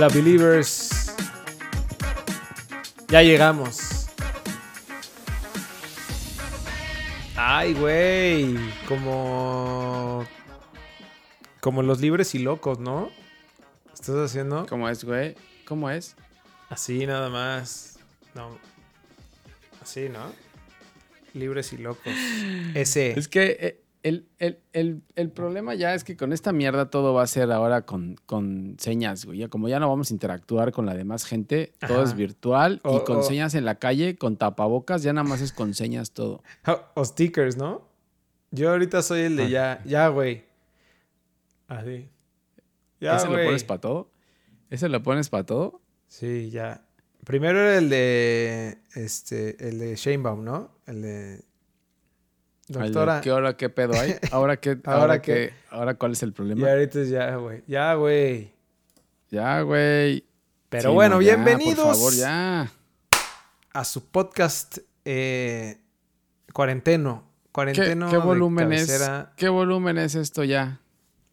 Hola, believers. Ya llegamos. Ay, güey. Como. Como los libres y locos, ¿no? ¿Estás haciendo? ¿Cómo es, güey? ¿Cómo es? Así nada más. No. Así, ¿no? Libres y locos. Ese. Es que eh, el, el- el- el problema ya es que con esta mierda todo va a ser ahora con, con señas, güey. Ya como ya no vamos a interactuar con la demás gente, todo Ajá. es virtual O- y con o- señas en la calle, con tapabocas, ya nada más es con señas todo. O, stickers, ¿no? Yo ahorita soy el de Ah. ya, ya, güey. Así. Ya, ¿Ese lo pones para todo? ¿Ese lo pones para todo? Sí, ya. Primero era el de este, el de Shanebaum, ¿no? El de, Doctora. ¿Qué hora qué pedo hay? Ahora qué, Ahora ahora qué. qué, ahora cuál es el Y problema? ahorita es ya, güey. Ya, güey. Ya, güey. Pero Sí, bueno, no, ya, bienvenidos Por favor, ya. a su podcast eh, cuarenteno. ¿Qué, Cuarenteno. qué volumen es? ¿Qué volumen es esto ya?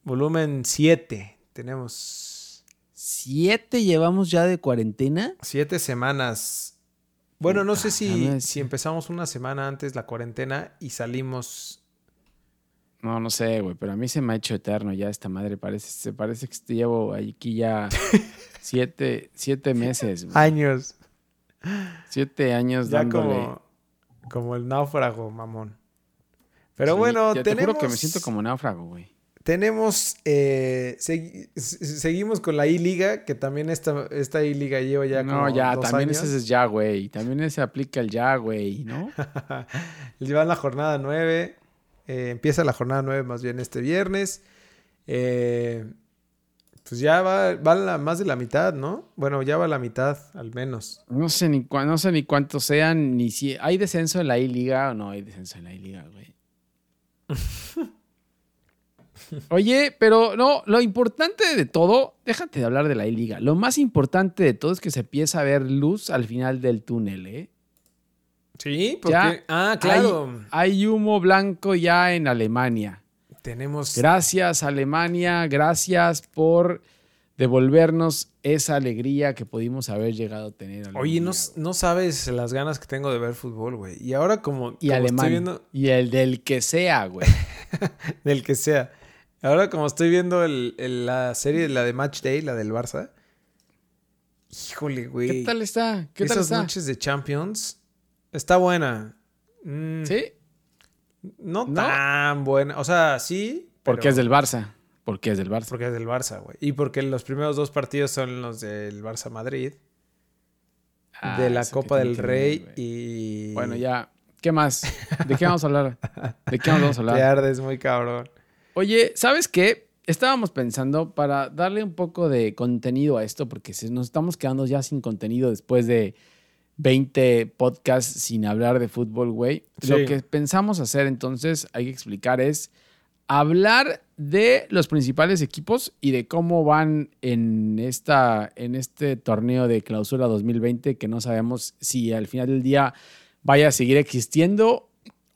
Volumen 7. Tenemos ¿Siete llevamos ya de cuarentena? siete semanas. Bueno, no sé si, mames. si empezamos una semana antes la cuarentena y salimos. No, no sé, güey, pero a mí se me ha hecho eterno ya esta madre. Parece, se parece que llevo aquí ya siete, siete meses. Años. Siete años Ya dándole. como, como el náufrago, mamón. Pero Sí, bueno, ya tenemos, Te juro que me siento como náufrago, güey. Tenemos, eh, seguimos con la I-Liga, que también esta, esta I-Liga lleva ya no, como ya, dos también años. ese es ya, güey. También ese aplica el ya, güey, ¿no? Lleva la jornada 9. eh, empieza la jornada 9 más bien este viernes. Eh, pues ya va, va la- más de la mitad, ¿no? Bueno, ya va la mitad, al menos. No sé ni, no sé ni cuántos sean, ni si hay descenso en la I-Liga o no hay descenso en la I-Liga, güey. Oye, pero no, lo importante de todo, déjate de hablar de la I-Liga. Lo más importante de todo es que se empieza a ver luz al final del túnel, ¿eh? Sí, porque... Ya ah, claro. Hay humo blanco ya en Alemania. Tenemos... Gracias, Alemania, gracias por devolvernos esa alegría que pudimos haber llegado a tener. Oye, no, no sabes las ganas que tengo de ver fútbol, güey. Y ahora como, Y como alemán. estoy viendo... Y el del que sea, güey. Del que sea. Ahora como estoy viendo el- el- la serie, la de Match Day, la del Barça. Híjole, güey. ¿Qué tal está? ¿Qué tal Esas está? noches de Champions. Está buena. Mm, ¿Sí? No, ¿No? tan buena. O sea, sí. Porque pero- es del Barça. Porque es del Barça. Porque es del Barça, güey. Y porque los primeros dos partidos son los del Barça Madrid. Ah, de la Copa del Rey y... Bueno, ya. ¿Qué más? ¿De qué vamos a hablar? ¿De qué vamos a Te hablar? ardes muy cabrón. Oye, ¿sabes qué? Estábamos pensando para darle un poco de contenido a esto, porque nos estamos quedando ya sin contenido después de 20 podcasts sin hablar de fútbol, güey. Sí. Lo que pensamos hacer entonces, hay que explicar, es hablar de los principales equipos y de cómo van en, esta, en este torneo de clausura 2020, que no sabemos si al final del día vaya a seguir existiendo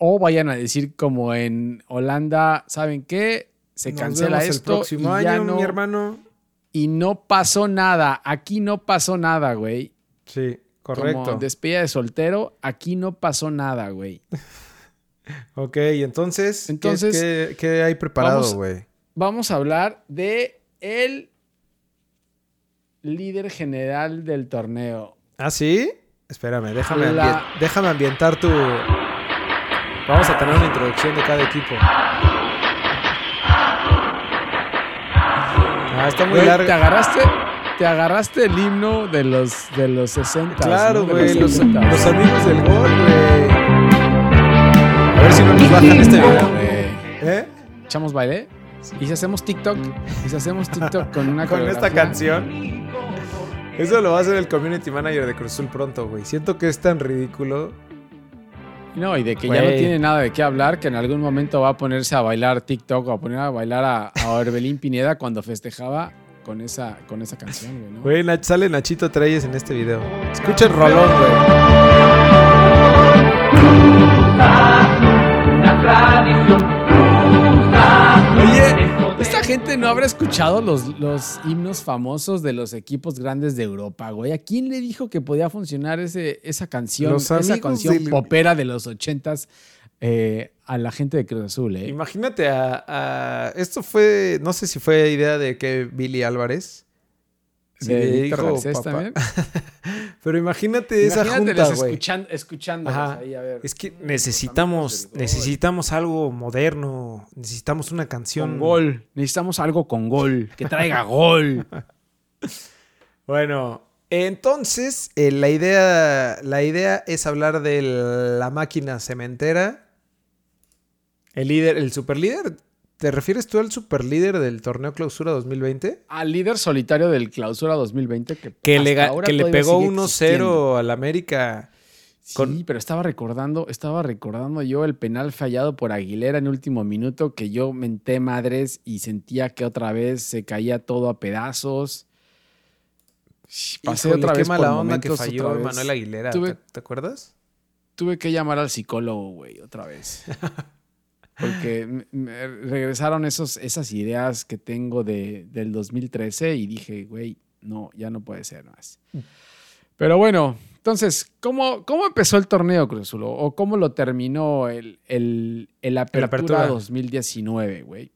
o vayan a decir como en Holanda, ¿saben qué? Se Nos cancela vemos esto el próximo y ya año, no, mi hermano. y no pasó nada. Aquí no pasó nada, güey. Sí, correcto. Como despedida de soltero, aquí no pasó nada, güey. Ok, entonces, ¿qué- Entonces, ¿qué, qué hay preparado, vamos- güey? Vamos a hablar de el líder general del torneo. ¿Ah, sí? Espérame, déjame, La- déjame ambientar tu... Vamos a tener una introducción de cada equipo. Ah, está muy larga. ¿Te agarraste? Te agarraste el himno de los, de los 60. Claro, güey, los, 70s. los amigos del gol, güey. A ver si no nos bajan este video. Güey. ¿Eh? ¿Echamos baile? ¿Y si hacemos TikTok? ¿Y si hacemos TikTok con una Con esta canción. Eso lo va a hacer el community manager de Cruz Azul pronto, güey. Siento que es tan ridículo. No, y de que ya no tiene nada de qué hablar, que en algún momento va a ponerse a bailar TikTok o a poner a bailar a, a Orbelín Pineda cuando festejaba con esa, con esa canción, güey, ¿no? Güey, Nach- sale Nachito Treyes en este video. Escucha el rolón, güey. Gente no habrá escuchado los, los himnos famosos de los equipos grandes de Europa, güey? ¿A quién le dijo que podía funcionar ese, esa canción, Los esa canción del- popera de los ochentas eh, a la gente de Cruz Azul, eh? Imagínate a, a- Esto fue... No sé si fue idea de que Billy Álvarez. Sí, de le Víctor dijo Garcés papá. también. Pero imagínate esa Imagínateles junta, güey. escuchan- escuchándolos ahí, a ver. Es que necesitamos, necesitamos algo moderno. Necesitamos una canción. Con gol. Necesitamos algo con gol. Que traiga gol. Bueno, entonces eh, la idea, la idea es hablar de la máquina cementera. El líder, el superlíder. ¿Te refieres tú al superlíder del torneo Clausura 2020? Al líder solitario del Clausura 2020 que, Que le, que le pegó sigue 1-0 existiendo. al América. Sí, con- pero estaba recordando, estaba recordando yo el penal fallado por Aguilera en último minuto que yo menté madres y sentía que otra vez se caía todo a pedazos. Pasé Híjole, otra qué vez por mala onda que falló. Manuel Aguilera. Tuve- ¿Te, te acuerdas? Tuve que llamar al psicólogo, güey, otra vez. Porque me- regresaron esos, esas ideas que tengo de, del 2013 y dije, güey, no, ya no puede ser más. Pero bueno, entonces, ¿cómo, cómo empezó el torneo Cruz Azul? ¿O cómo lo terminó el, el, el apertura, Apertura. 2019, güey?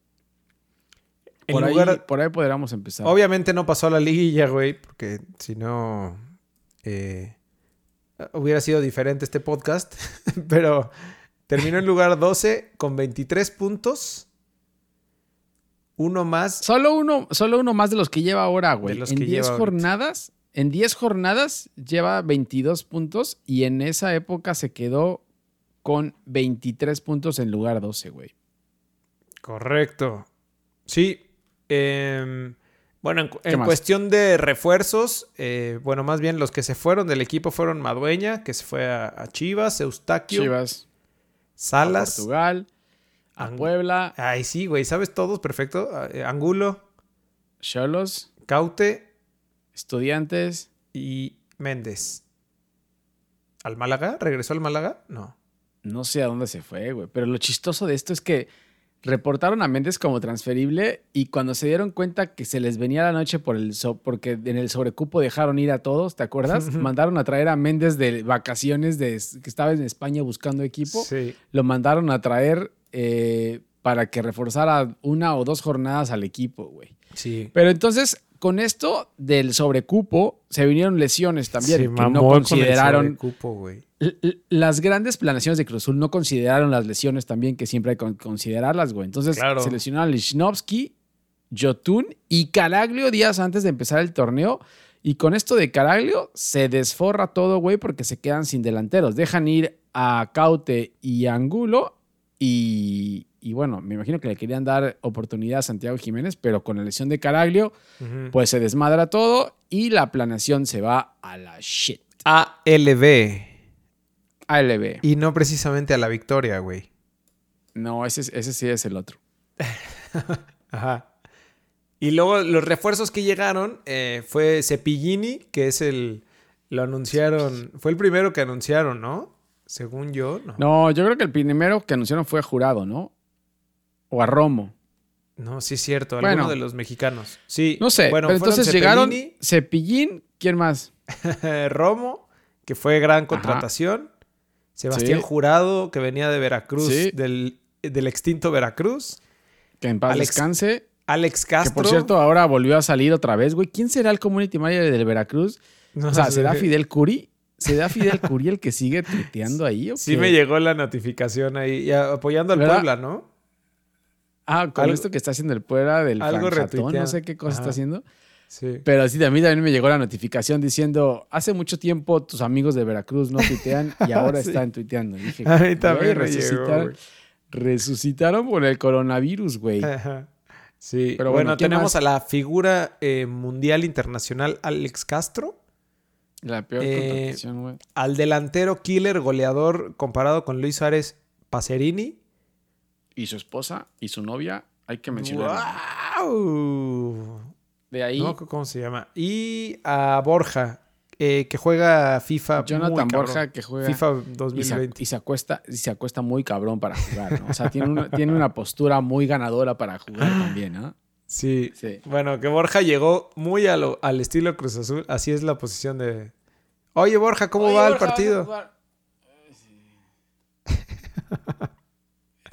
Por, ahí, lugar- por ahí podríamos empezar. Obviamente no pasó a la liguilla, güey, porque si no eh, hubiera sido diferente este podcast. Pero terminó en lugar 12 con 23 puntos. Uno más. Solo uno, solo uno más de los que lleva ahora, güey. De los En que 10 lleva ahorita. jornadas, en 10 jornadas lleva 22 puntos y en esa época se quedó con 23 puntos en lugar 12, güey. Correcto. Sí. em, bueno, en, cu- ¿Qué en cuestión de refuerzos, eh, bueno, más bien los que se fueron del equipo fueron Madueña, que se fue a, a Chivas, Eustaquio, Chivas, a Salas. Portugal, a Ang- Puebla, Ay, sí, güey, ¿sabes todos? Perfecto. Eh, Angulo, Cholos, Caute, Estudiantes. y Méndez. ¿Al Málaga? ¿Regresó al Málaga? No. No sé a dónde se fue, güey. Pero lo chistoso de esto es que reportaron a Méndez como transferible y cuando se dieron cuenta que se les venía la noche por el so- porque en el sobrecupo dejaron ir a todos, ¿te acuerdas? mandaron a traer a Méndez de vacaciones de, que estaba en España buscando equipo. Sí. Lo mandaron a traer eh, para que reforzara una o dos jornadas al equipo, güey. Sí. Pero entonces, con esto del sobrecupo, se vinieron lesiones también Se que no con el consideraron. sobrecupo, güey. L- l- Las grandes planeaciones de Cruz Azul no consideraron las lesiones también, que siempre hay que con- considerarlas, güey. Entonces Claro. se lesionaron Lichnowsky, Jotun y Caraglio días antes de empezar el torneo. Y con esto de Caraglio se desforra todo, güey, porque se quedan sin delanteros. Dejan ir a Caute y Angulo. Y, y bueno, me imagino que le querían dar oportunidad a Santiago Jiménez, pero con la lesión de Caraglio, pues se desmadra todo y la planeación se va a la shit. ALB. ALB. Y no precisamente a la victoria, güey. No, ese, es- ese sí es el otro. Ajá. Y luego los refuerzos que llegaron eh, fue Cepillini, que es el. Lo anunciaron. Fue el primero que anunciaron, ¿no? Según yo, no. No, yo creo que el primero que anunciaron fue Jurado, ¿no? O a Romo. No, sí es cierto. Bueno. Alguno de los mexicanos. Sí. No sé, Bueno, pero entonces llegaron Cepillín, ¿quién más? Romo, que fue gran contratación. Sebastián Sí. Jurado, que venía de Veracruz, Sí. del, del extinto Veracruz. Que en paz Alex descanse. Alex Que Castro. por cierto ahora volvió a salir otra vez, güey. ¿Quién será el community manager del Veracruz? No O sea. ¿será Fidel Curi? ¿Será Fidel Curi el que sigue tuiteando ahí? o Sí me llegó la notificación ahí, y apoyando al ¿Verdad? Puebla, ¿no? Ah, con Algo- esto que está haciendo el Puebla del algo Franjatón, no sé qué cosa Ajá. está haciendo. Sí. Pero sí, a mí también me llegó la notificación diciendo, hace mucho tiempo tus amigos de Veracruz no tuitean y ahora Sí. están tuiteando. Y dije, A mí también me resucitaron, resucitaron por el coronavirus, güey. Ajá. Sí, Pero bueno, bueno, ¿quién tenemos más? a la figura eh, mundial internacional Alex Castro, La peor Eh, contratación, güey. al delantero killer goleador comparado con Luis Suárez Pacerini. Y su esposa y su novia, hay que mencionar. ¡Wow! De ahí, No, ¿cómo se llama? Y a Borja, eh, que juega FIFA. Jonathan. Borja, que juega FIFA y, se, 2020. y se acuesta, y se acuesta muy cabrón para jugar, ¿no? O sea, tiene una, tiene una postura muy ganadora para jugar también, ¿no? Sí. Sí. Bueno, que Borja llegó muy a lo- al estilo Cruz Azul. Así es la posición de. Oye, Borja, ¿cómo Oye, va el partido? vamos a jugar. Ay, sí.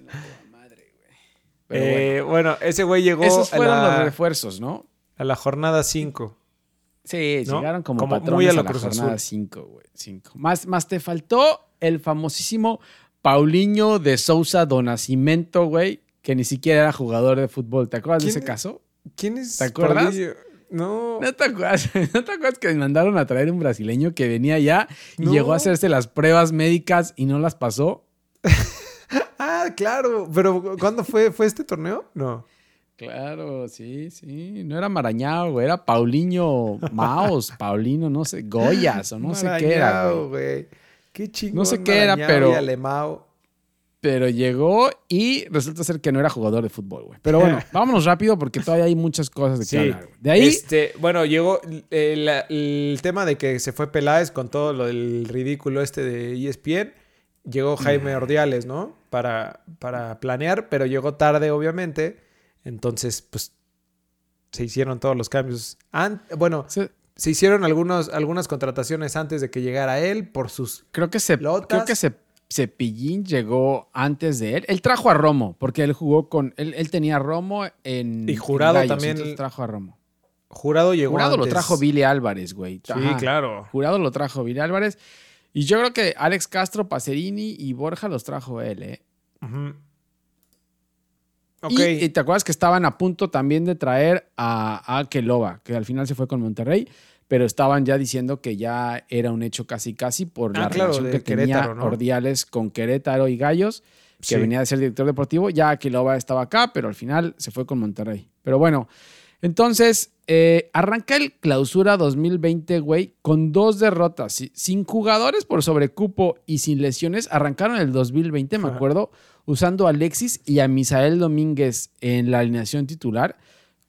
No, madre, güey. Pero Eh, bueno. ese güey llegó esos a fueron los la, refuerzos, ¿no? a la jornada 5. Sí, ¿No? llegaron como, Como patrones muy a a, lo la Cruz jornada Azul. 5, güey. Cinco. Más, más te faltó el famosísimo Paulinho de Sousa Donacimento, güey, que ni siquiera era jugador de fútbol. ¿Te acuerdas de ¿Quién ese es? caso? ¿Quién es? ¿Te acuerdas? Paulinho? No. ¿No te acuerdas? ¿No te acuerdas que me mandaron a traer un brasileño que venía ya y No. llegó a hacerse las pruebas médicas y no las pasó? Ah, claro. Pero ¿cuándo fue? ¿Fue este torneo? No. Claro, sí, sí. No era Marañao, güey. Era Paulinho Maos, Paulino, no sé, Goyas o no sé qué era, Marañao, güey. güey. Qué chingón. No sé qué era, pero- y Alemao. Pero llegó y resulta ser que no era jugador de fútbol, güey. Pero bueno, vámonos rápido porque todavía hay muchas cosas de Sí. hablar, güey. De ahí, Este, bueno, llegó eh, la- el tema de que se fue Peláez con todo lo del ridículo este de ESPN. Llegó Jaime Ordiales, ¿no? Para, para planear, pero llegó tarde, obviamente. Entonces, pues, se hicieron todos los cambios. Bueno, se- se hicieron algunos, algunas contrataciones antes de que llegara él por sus... creo que se, Lotas. creo que se, Cepillín llegó antes de él. Él trajo a Romo, porque él jugó con. Él, él tenía a Romo en. Y Jurado en Gallos, también. trajo a Romo. Jurado llegó Jurado lo trajo Billy Álvarez, güey. Sí, Ajá. claro. Jurado lo trajo Billy Álvarez. Y yo creo que Alex Castro, Pacerini y Borja los trajo él, ¿eh? Ujú. Ok. Y, y te acuerdas que estaban a punto también de traer a, a Keloba, que al final se fue con Monterrey, pero estaban ya diciendo que ya era un hecho casi casi por Ah, la claro, relación que tenía ¿no? Ordiales con Querétaro y Gallos, que Sí. venía de ser director deportivo. Ya Keloba estaba acá, pero al final se fue con Monterrey. Pero bueno, entonces eh, arranca el clausura 2020, güey, con dos derrotas, sí, sin jugadores por sobrecupo y sin lesiones. Arrancaron el 2020, me acuerdo, usando a Alexis y a Misael Domínguez en la alineación titular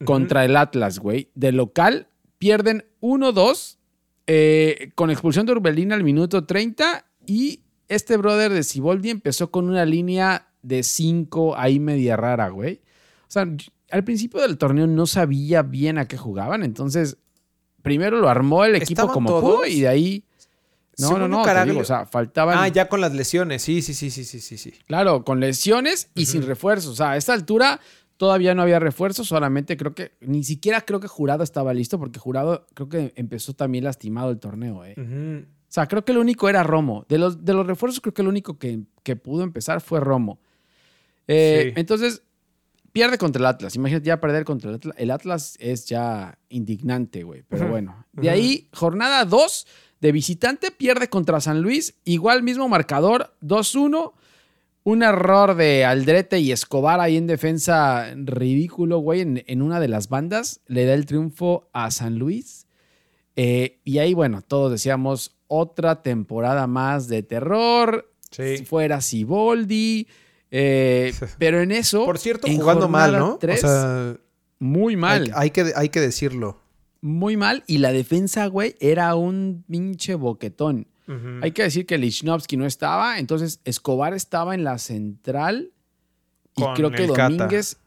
contra el Atlas, güey. De local pierden 1-2 eh, con expulsión de Urbelín al minuto 30 y este brother de Siboldi empezó con una línea de 5 ahí media rara, güey. O sea, al principio del torneo no sabía bien a qué jugaban, entonces primero lo armó el equipo ¿Estaban como todos? pudo y de ahí... No, no, no, te Caraglio- digo, o sea, faltaban... Ah, ya con las lesiones. Sí, sí, sí, sí, sí, sí, sí. Claro, con lesiones y sin refuerzos. O sea, a esta altura todavía no había refuerzos, solamente creo que, ni siquiera creo que Jurado estaba listo, porque Jurado creo que empezó también lastimado el torneo. ¿eh? O sea, creo que el único era Romo. De los, de los refuerzos, creo que el único que, que pudo empezar fue Romo. Eh, Sí. Entonces, pierde contra el Atlas. Imagínate ya perder contra el Atlas. El Atlas es ya indignante, güey. Pero bueno. De ahí, jornada 2 de visitante, pierde contra San Luis. Igual mismo marcador, 2-1. Un error de Aldrete y Escobar ahí en defensa ridículo, güey, en, en una de las bandas. Le da el triunfo a San Luis. Eh, y ahí, bueno, todos decíamos otra temporada más de terror. Sí. Fuera Siboldi. Eh, pero en eso. Por cierto, en jugando mal, ¿no? tres, o sea, muy mal. Hay, hay que, hay que decirlo. Muy mal. Y la defensa, güey, era un pinche boquetón. Hay que decir que Lichnowsky no estaba, entonces Escobar estaba en la central y Con creo que. Domínguez,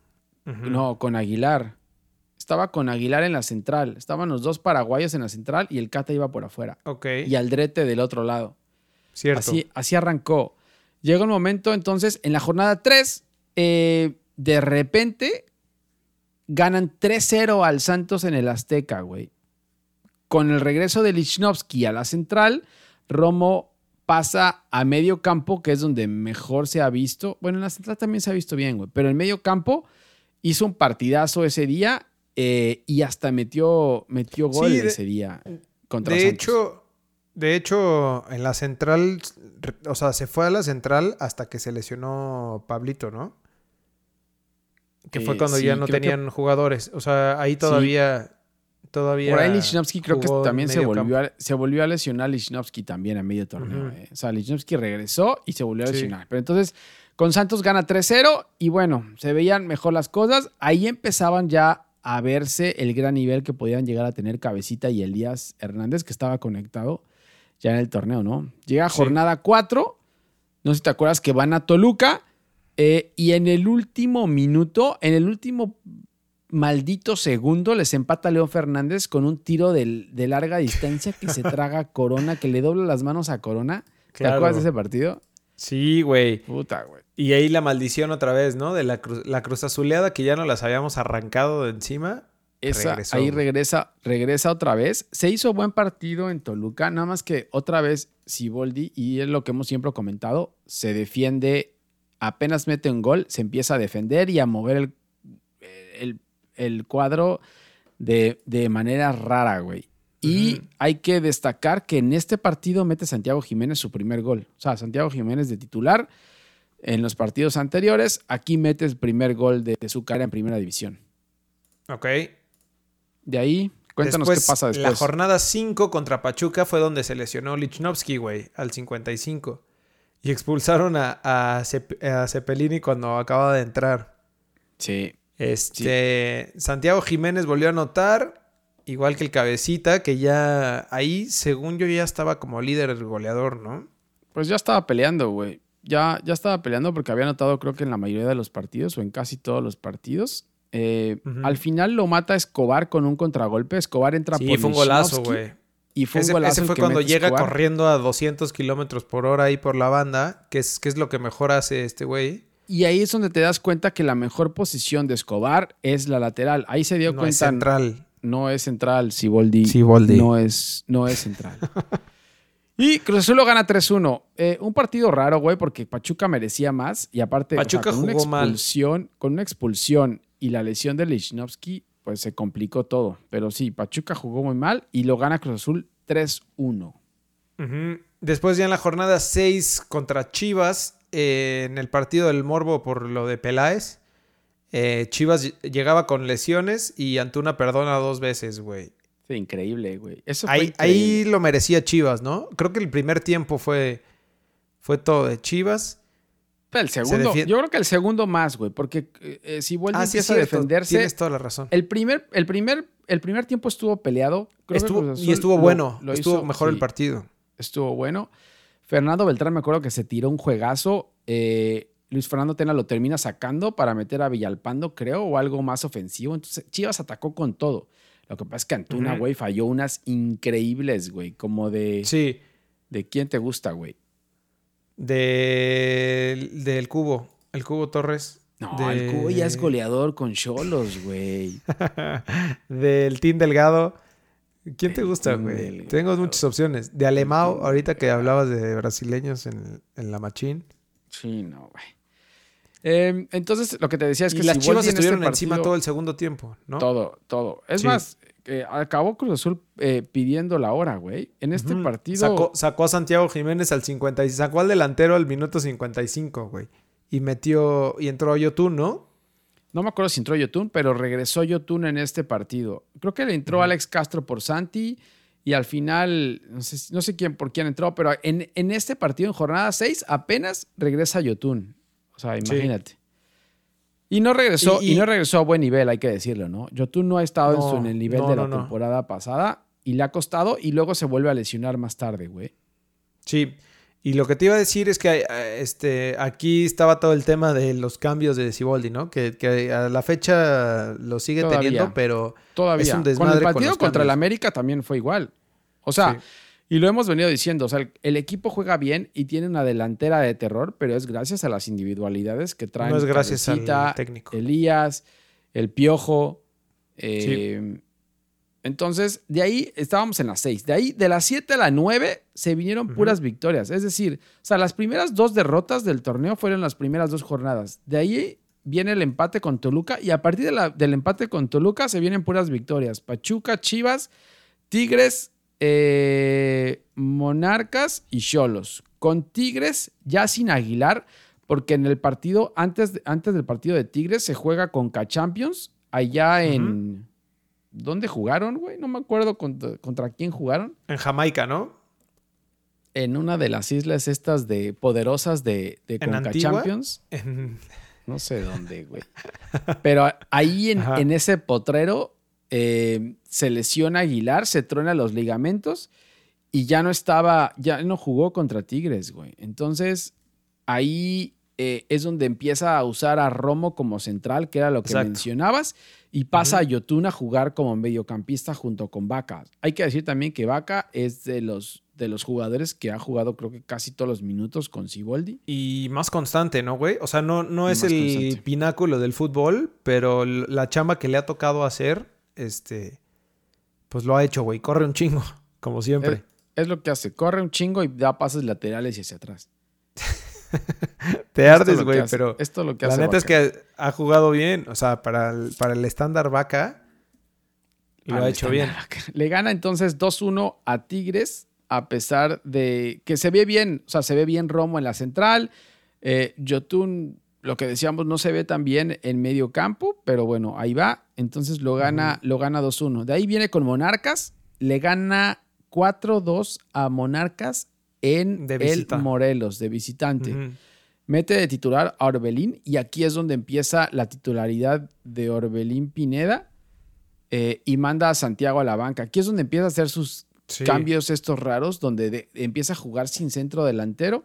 no, con Aguilar. Estaba con Aguilar en la central. Estaban los dos paraguayos en la central y el Cata iba por afuera. Ok. Y Aldrete del otro lado. Cierto. Así, así arrancó. Llega un momento, entonces, en la jornada 3, de repente ganan 3-0 al Santos en el Azteca, güey. Con el regreso de Lichnowsky a la central, Romo pasa a medio campo, que es donde mejor se ha visto. Bueno, en la central también se ha visto bien, güey. Pero en medio campo hizo un partidazo ese día eh, y hasta metió, metió gol Sí, ese día contra de Santos. hecho, de hecho, en la central, o sea, se fue a la central hasta que se lesionó Pablito, ¿no? Que fue Eh, cuando sí, ya no que- tenían jugadores. O sea, ahí todavía, todavía. Por ahí Lichnowsky creo que también se volvió, a, se volvió a lesionar Lichnowsky también a medio torneo. Eh. O sea, Lichnowsky regresó y se volvió a Sí. lesionar. Pero entonces, con Santos gana 3-0 y bueno, se veían mejor las cosas. Ahí empezaban ya a verse el gran nivel que podían llegar a tener Cabecita y Elías Hernández, que estaba conectado ya en el torneo, ¿no? Llega Sí. jornada 4. No sé si te acuerdas que van a Toluca. eh, y en el último minuto, en el último maldito segundo les empata León Fernández con un tiro de, de larga distancia que se traga a Corona, que le dobla las manos a Corona. ¿Te acuerdas de ese partido? Sí, güey. Puta, güey. Y ahí la maldición otra vez, ¿no? De la, cru- la cruz azuleada que ya no las habíamos arrancado de encima. Esa, Regresó, ahí regresa, regresa otra vez. Se hizo buen partido en Toluca, nada más que otra vez Siboldi, y es lo que hemos siempre comentado, se defiende, apenas mete un gol, se empieza a defender y a mover el, el- el cuadro de, de manera rara, güey. Y hay que destacar que en este partido mete Santiago Jiménez su primer gol. O sea, Santiago Jiménez de titular en los partidos anteriores, aquí mete el primer gol de, de su cara en primera división. Ok. De ahí, cuéntanos Después, qué pasa después. La jornada 5 contra Pachuca fue donde se lesionó Lichnowsky, güey, al 55. Y expulsaron a, a, Cep- a Cepelini cuando acaba de entrar. Sí. Este, Santiago Jiménez volvió a anotar, igual que el cabecita, que ya ahí, según yo, ya estaba como líder goleador, ¿no? Pues ya estaba peleando, güey. Ya, ya estaba peleando porque había anotado, creo que en la mayoría de los partidos o en casi todos los partidos. Eh. Al final lo mata Escobar con un contragolpe. Escobar entra Sí, por fue un golazo, güey. Y fue Ese, un golazo. ese fue que cuando llega Escobar. corriendo a 200 kilómetros por hora ahí por la banda, que es, que es lo que mejor hace este güey. Y ahí es donde te das cuenta que la mejor posición de Escobar es la lateral. Ahí se dio No es cuenta. central. No es central, Siboldi. Siboldi. No es, no es central. y Cruz Azul lo gana 3-1. Eh, un partido raro, güey, porque Pachuca merecía más. Y aparte, o sea, Pachuca una jugó mal. expulsión, con una expulsión y la lesión de Lichnowsky, pues se complicó todo. Pero sí, Pachuca jugó muy mal y lo gana Cruz Azul 3-1. Ujú. Después ya en la jornada 6 contra Chivas, eh, en el partido del Morbo por lo de Peláez, eh, Chivas ll- llegaba con lesiones y Antuna perdona dos veces, güey. Sí, increíble, güey. Eso Ahí, ahí lo merecía Chivas, ¿no? Creo que el primer tiempo fue, fue todo de Chivas. El segundo, yo creo que el segundo más, güey, porque eh, eh, si vuelve Ah, sí, empieza a defenderse, Tienes toda la razón. el primer, el primer, el primer tiempo estuvo peleado. Creo que Estuvo- Cruz y estuvo lo- bueno. lo estuvo hizo, mejor el partido. estuvo bueno. Fernando Beltrán, me acuerdo que se tiró un juegazo. eh, Luis Fernando Tena lo termina sacando para meter a Villalpando, creo, o algo más ofensivo. Entonces, Chivas atacó con todo. Lo que pasa es que Antuna, güey, falló unas increíbles, güey. Como de. Sí, ¿De quién te gusta, güey? Del, del Cubo. El Cubo Torres. No, De- el Cubo ya es goleador con Cholos, güey. del Team Delgado. ¿Quién te gusta, güey? Tengo muchas opciones. De Alemao, ahorita que hablabas de brasileños en, en la Machín. Sí, no, güey. Eh, entonces, lo que te decía es que y las Siboldi Chivas en este estuvieron encima partido- todo el segundo tiempo, ¿no? Todo, todo. Es Sí. más, eh, acabó Cruz Azul eh, pidiendo la hora, güey. En este partido. Sacó, sacó a Santiago Jiménez al 50 sacó al delantero al minuto 55, güey. Y metió, y entró Yotun, ¿no? No me acuerdo si entró Yotun, pero regresó Yotun en este partido. Creo que le entró Alex Castro por Santi y al final, no sé, si- no sé quién por quién entró, pero en, en este partido, en jornada 6, apenas regresa Yotun. O sea, imagínate. Y no regresó, Y- y, y- no regresó a buen nivel, hay que decirlo, ¿no? Yotun no ha estado en, su- No, en el nivel no, de la no, temporada pasada y le ha costado y luego se vuelve a lesionar más tarde, güey. Sí. Y lo que te iba a decir es que eh, este, aquí estaba todo el tema de los cambios de Ciboldi, ¿no? Que, que a la fecha lo sigue Todavía. teniendo, pero Todavía. Es un con desmadre el con partido los contra el. América también fue igual. O sea, Sí. Y lo hemos venido diciendo, o sea, el, el equipo juega bien y tiene una delantera de terror, pero es gracias a las individualidades que traen. no es gracias Cabecita, al técnico. Elías, el Piojo. eh, Entonces, de ahí estábamos en las 6. De ahí, de las 7 a la 9, se vinieron puras victorias. Es decir, o sea, las primeras dos derrotas del torneo fueron las primeras dos jornadas. De ahí viene el empate con Toluca y a partir de la- del empate con Toluca se vienen puras victorias. Pachuca, Chivas, Tigres, eh, Monarcas y Cholos. Con Tigres ya sin Aguilar, porque en el partido, antes, de- antes del partido de Tigres, se juega con K-Champions, allá en... ¿Dónde jugaron, güey? No me acuerdo contra, contra quién jugaron. En Jamaica, ¿no? En una de las islas estas de poderosas de, de ¿En Conca? Champions. En- No sé dónde, güey. Pero ahí en, en ese potrero eh, se lesiona Aguilar, se truena los ligamentos y ya no estaba, ya no jugó contra Tigres, güey. Entonces ahí eh, es donde empieza a usar a Romo como central, que era lo que Exacto. mencionabas, y pasa a Yotun a jugar como mediocampista junto con Vaca. Hay que decir también que Vaca es de los, de los jugadores que ha jugado creo que casi todos los minutos con Siboldi. Y más constante, ¿no, güey? O sea, no, no es el constante. pináculo del fútbol, pero la chamba que le ha tocado hacer, este, pues lo ha hecho, güey. Corre un chingo, como siempre. Es, es lo que hace, corre un chingo y da pases laterales y hacia atrás. Te ardes, güey, pero Esto es lo que la hace neta es que ha jugado bien. O sea, para el, para el estándar vaca, lo ha hecho bien. Vaca. Le gana entonces 2-1 a Tigres, a pesar de que se ve bien, o sea, se ve bien Romo en la central. Eh, Yotun, lo que decíamos, no se ve tan bien en medio campo, pero bueno, ahí va. Entonces lo gana, lo gana 2-1. De ahí viene con Monarcas, le gana 4-2 a Monarcas en De el. Morelos, de visitante. Mete de titular a Orbelín y aquí es donde empieza la titularidad de Orbelín Pineda eh, y manda a Santiago a la banca. Aquí es donde empieza a hacer sus Sí. cambios estos raros, donde de- empieza a jugar sin centro delantero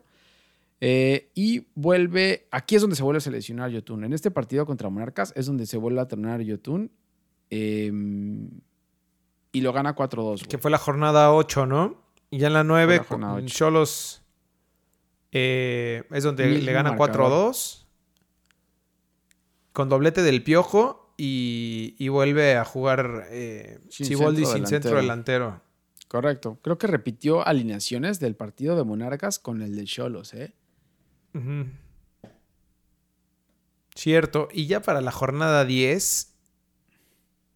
eh, y vuelve, aquí es donde se vuelve a seleccionar Yotun. En este partido contra Monarcas es donde se vuelve a tornar Yotun eh, y lo gana 4-2. Que fue la jornada 8, ¿no? Y ya en la 9, la jornada con ocho. Cholos eh, es donde Mismo le gana marcador. 4-2. Con doblete del piojo y, y vuelve a jugar eh, Sin Siboldi centro sin centro delantero. delantero. Correcto. Creo que repitió alineaciones del partido de Monarcas con el de Cholos, ¿eh? Cierto. Y ya para la jornada 10,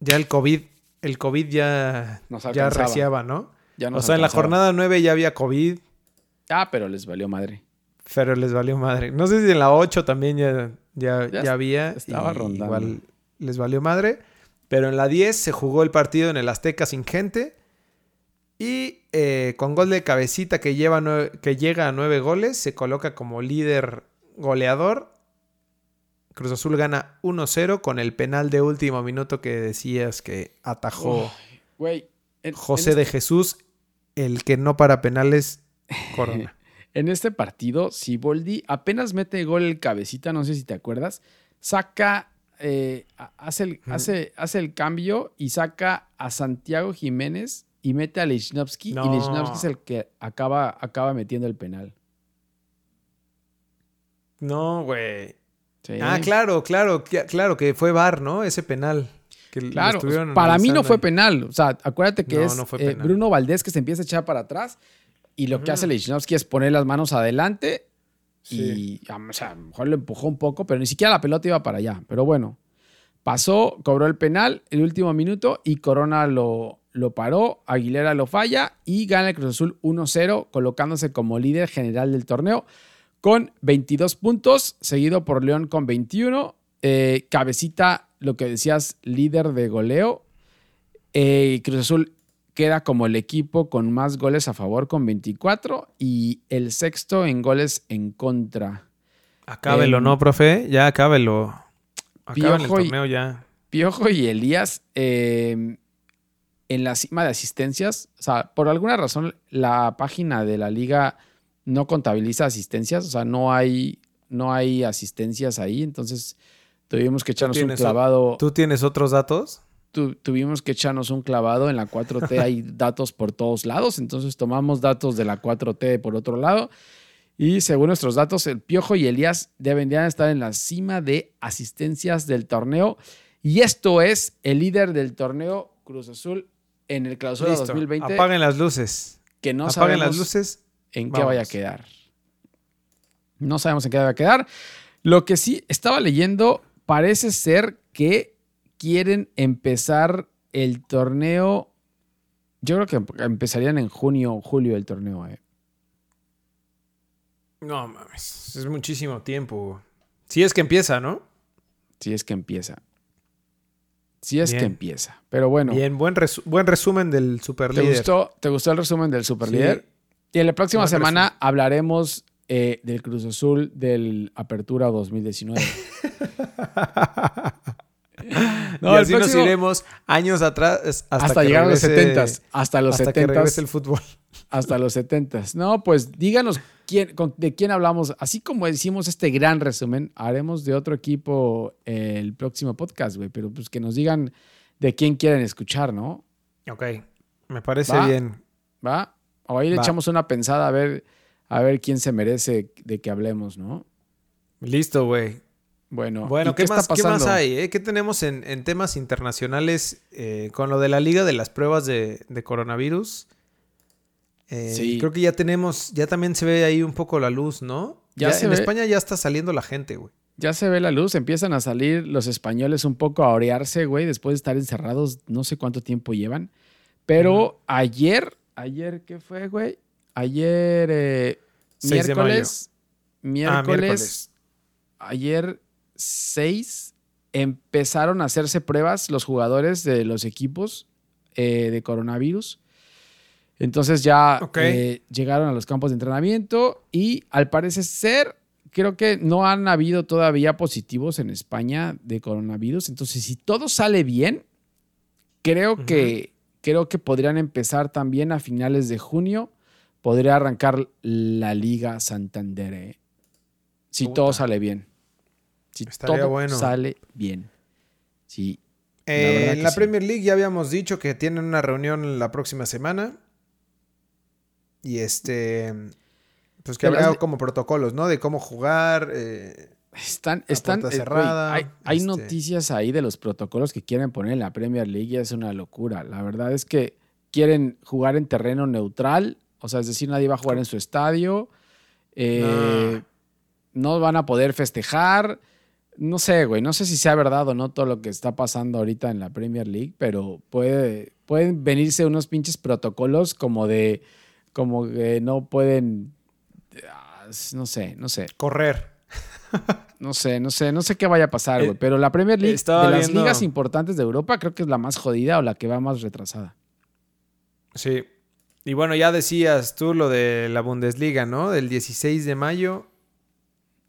ya el COVID, el COVID ya, Nos ya arreciaba, ¿no? Ya O sea, en la jornada 9 ya había COVID, Ah, pero les valió madre. pero les valió madre. No sé si en la 8 también ya, ya, Ya ya había. estaba rondando. Igual les valió madre. Pero en la 10 se jugó el partido en el Azteca sin gente. Y eh, con gol de cabecita que, lleva que llega a nueve goles, se coloca como líder goleador. Cruz Azul gana 1-0 con el penal de último minuto que decías que atajó en- José en de este- Jesús, el que no para penales, Corona. En este partido, Siboldi apenas mete gol el cabecita, no sé si te acuerdas, saca, eh, hace, el, hace, hace el cambio y saca a Santiago Jiménez y mete a Lichnowsky. No. Y Lichnowsky es el que acaba, acaba metiendo el penal. No, güey. Sí. Ah, claro, claro, cl- claro, que fue VAR, ¿no? Ese penal. Que Claro, para mí no fue penal. O sea, acuérdate que No, es no eh. Bruno Valdés que se empieza a echar para atrás y lo que hace Lichnowsky es poner las manos adelante Sí. y, o sea, a lo mejor lo empujó un poco, pero ni siquiera la pelota iba para allá. Pero bueno, pasó, cobró el penal el último minuto y Corona lo, lo paró, Aguilera lo falla y gana el Cruz Azul 1-0, colocándose como líder general del torneo con 22 puntos, seguido por León con 21. Eh, cabecita, lo que decías, líder de goleo. Eh, Cruz Azul queda como el equipo con más goles a favor con 24 y el sexto en goles en contra. Acábelo, Em, ¿no, profe? Ya acábelo. Acaba el torneo ya. Piojo y Elías eh, en la cima de asistencias. O sea, por alguna razón la página de la liga no contabiliza asistencias. O sea, no hay, no hay asistencias ahí. Entonces tuvimos que echarnos un clavado. ¿Tú tienes otros datos? tu- tuvimos que echarnos un clavado en la 4T. Hay datos por todos lados. Entonces tomamos datos de la 4T por otro lado. Y según nuestros datos, el Piojo y Elías deberían estar en la cima de asistencias del torneo. Y esto es el líder del torneo Cruz Azul en el clausura Listo. 2020. Apaguen las luces. que no Apaguen sabemos las luces. en qué vaya a quedar. No sabemos en qué vaya a quedar. Lo que sí estaba leyendo, parece ser que quieren empezar el torneo. Yo creo que em- empezarían en junio o julio el torneo. eh. No mames. Es muchísimo tiempo. Si es que empieza, ¿no? Si es que empieza. Si es que Bien. empieza. Pero bueno, Bien, buen, resu- buen resumen del super ¿te, gustó, ¿te gustó el resumen del Superlíder? Sí. Y en la próxima Buen semana hablaremos eh, del Cruz Azul del Apertura 2019. No, y así nos próximo- iremos años atrás hasta, hasta, que llegar a los regrese- 70 hasta los hasta que 70 regrese el fútbol. hasta los 70 No, pues díganos quién, con- de quién hablamos. Así como hicimos este gran resumen, haremos de otro equipo el próximo podcast, güey. Pero pues que nos digan de quién quieren escuchar, ¿no? Ok, me parece Va. bien. ¿Va? O ahí le Va. echamos una pensada a ver, a ver quién se merece de que hablemos, ¿no? Listo, güey. Bueno, Bueno, ¿y ¿qué, está más, ¿qué más hay? eh? ¿Qué tenemos en, en temas internacionales eh, con lo de la liga de las pruebas de, de coronavirus? Eh, Sí. Creo que ya tenemos, ya también se ve ahí un poco la luz, ¿no? Ya se en ve. España ya está saliendo la gente, güey. Ya se ve la luz, empiezan a salir los españoles un poco a orearse, güey, después de estar encerrados, no sé cuánto tiempo llevan. Pero ayer, ayer, ¿qué fue, güey? Ayer, eh, 6 de mayo. miércoles, Ah, miércoles, ayer 6, empezaron a hacerse pruebas los jugadores de los equipos eh, de coronavirus. Entonces ya eh, llegaron a los campos de entrenamiento y al parecer ser, creo que no han habido todavía positivos en España de coronavirus. Entonces, si todo sale bien, creo que creo que podrían empezar también a finales de junio. Podría arrancar la Liga Santander. ¿eh? Si todo sale bien. Si Estaría todo bueno. sale bien. Sí. Eh, verdad en la sí. Premier League ya habíamos dicho que tienen una reunión la próxima semana. Y este. Pues que habrá como protocolos, ¿no? De cómo jugar. eh, Están, están, eh, cerrada, hay, hay este- noticias ahí de los protocolos que quieren poner en la Premier League y es una locura. La verdad es que quieren jugar en terreno neutral, o sea, es decir, nadie va a jugar en su estadio, eh, no van a poder festejar. No sé, güey, no sé si sea verdad o no todo lo que está pasando ahorita en la Premier League, pero puede, pueden venirse unos pinches protocolos como de, como que no pueden, ah, no sé, no sé. correr. No sé, no sé, no sé qué vaya a pasar, Eh, güey. Pero la Premier League, de las viendo- ligas importantes de Europa, creo que es la más jodida o la que va más retrasada. Sí. Y bueno, ya decías tú lo de la Bundesliga, ¿no? Del 16 de mayo.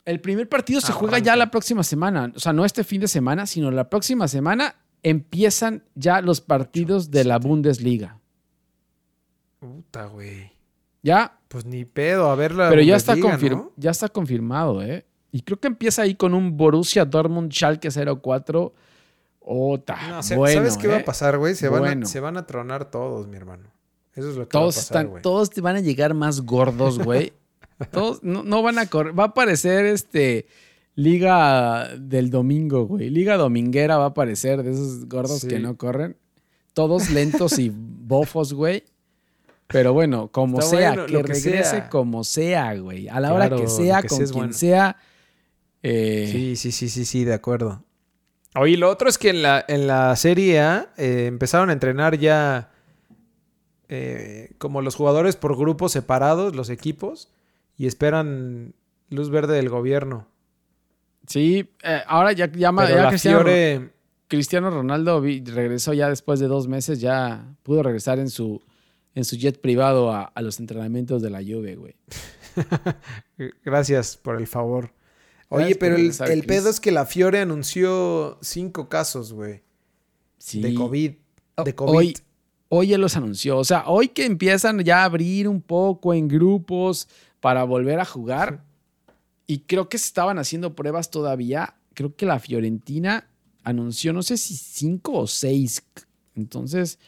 El primer partido se juega Arranca. ya la próxima semana. O sea, no este fin de semana, sino la próxima semana empiezan ya los partidos de la Bundesliga. Puta, güey. Ya, Pues ni pedo, a ver la pero ya está, confir- ¿no? ya está confirmado, ¿eh? Y creo que empieza ahí con un Borussia Dortmund Schalke 04. Ota, No, bueno, ¿Sabes qué va ¿eh? a pasar, güey? Se, van a- Bueno. se van a tronar todos, mi hermano. Eso es lo que Todos va a pasar, están, todos te van a llegar más gordos, güey. todos no, no van a correr. Va a aparecer este Liga del domingo, güey. Liga dominguera va a aparecer de esos gordos Sí. que no corren. Todos lentos y bofos, güey. Pero bueno, como Está sea, bueno, que regrese sea. como sea, güey. A la hora que sea, que con sea quien bueno. sea. eh, Sí, sí, sí, sí, sí, de acuerdo. Oye, lo otro es que en la, en la Serie A eh, empezaron a entrenar ya eh, como los jugadores por grupos separados, los equipos, y esperan luz verde del gobierno. Sí, eh, ahora ya, ya, ya Cristiano, Fiore, Cristiano Ronaldo vi- regresó ya después de dos meses, ya pudo regresar en su, en su jet privado a, a los entrenamientos de la Juve, güey. gracias por el favor. Oye, Gracias pero el, pedo es que la Fiore anunció cinco casos, güey, Sí. de COVID. De COVID. Hoy, hoy él los anunció. O sea, hoy que empiezan ya a abrir un poco en grupos para volver a jugar. Y creo que se estaban haciendo pruebas todavía. Creo que la Fiorentina anunció, no sé si cinco o seis. Entonces,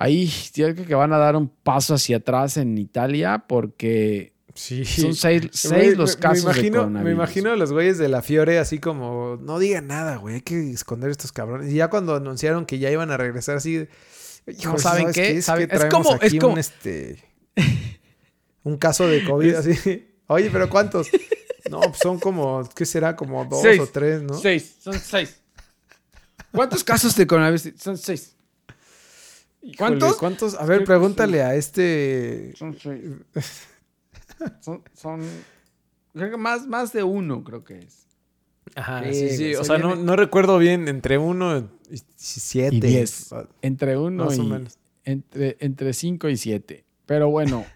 ahí creo que van a dar un paso hacia atrás en Italia porque Sí. son seis, seis los me- casos me imagino, de Me coronavirus. imagino a los güeyes de la Fiore así como, no digan nada, güey, hay que esconder estos cabrones. Y ya cuando anunciaron que ya iban a regresar así, hijo, ¿saben ¿sabes qué? Es, ¿Saben? que Es como- es como- un, este, un caso de COVID así. Oye, pero ¿cuántos? No, pues son como, ¿qué será? Como dos Seis. o tres, ¿no? Seis, son seis. ¿Cuántos casos de coronavirus? Son seis. Híjole, ¿Cuántos? ¿Cuántos? A ver, pregúntale a este... Son seis. Son, son- creo que más, más de uno, creo que es. Ajá, Sí, sí, O se sea, no, viene- no recuerdo bien, entre uno y siete. Y diez. Entre uno Más o y. menos. Entre, entre cinco y siete. Pero bueno,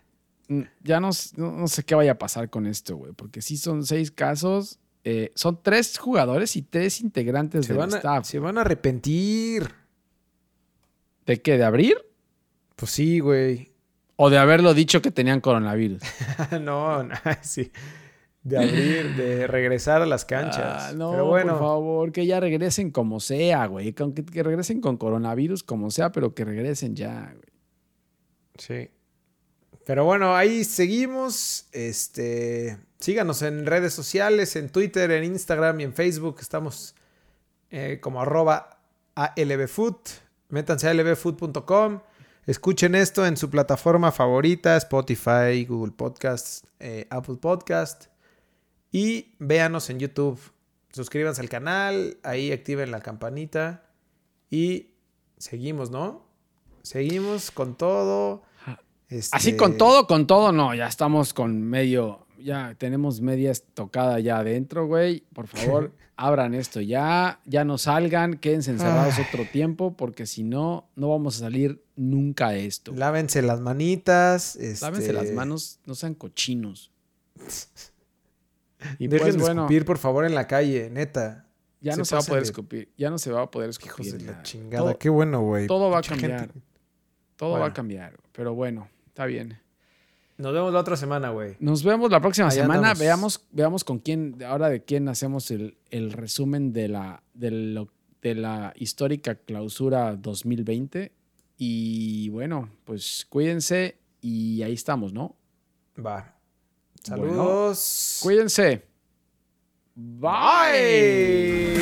ya no, no, no sé qué vaya a pasar con esto, güey. Porque sí son seis casos. eh, son tres jugadores y tres integrantes Se del van, a, staff. se van a arrepentir. ¿De qué? ¿De abrir? Pues sí, güey. O de haberlo dicho que tenían coronavirus. no, no, sí. De abrir, de regresar a las canchas. Ah, no, pero bueno, por favor, que ya regresen como sea, güey. Que, que regresen con coronavirus como sea, pero que regresen ya, güey. sí. Pero bueno, ahí seguimos. Este, síganos en redes sociales, en Twitter, en Instagram y en Facebook. Estamos eh, como arroba ALBfood. Métanse a albfood.com. Escuchen esto en su plataforma favorita, Spotify, Google Podcasts, eh, Apple Podcast. Y véanos en YouTube. Suscríbanse al canal, ahí activen la campanita. Y seguimos, ¿no? Seguimos con todo. Este, Así con todo, con todo, no. Ya estamos con medio. Ya tenemos media estocada ya adentro, güey. Por favor, abran esto ya. Ya no salgan, quédense encerrados Ay. otro tiempo, porque si no, no vamos a salir nunca de esto. Lávense las manitas. Lávense este, las manos, no sean cochinos. Y Dejen pues de bueno, escupir, por favor, en la calle, neta. ya se no se va a poder de- escupir. Ya no se va a poder Hijos escupir. de la chingada. Todo- Qué bueno, güey. todo va a gente. cambiar. Todo va a cambiar. Pero bueno, está bien. Nos vemos la otra semana, güey. Nos vemos la próxima semana. andamos. Veamos, veamos con quién, ahora de quién hacemos el, el resumen de la, de, lo- de la histórica clausura 2020. Y bueno, pues cuídense y ahí estamos, ¿no? Va. Bueno. Saludos. Cuídense. Bye.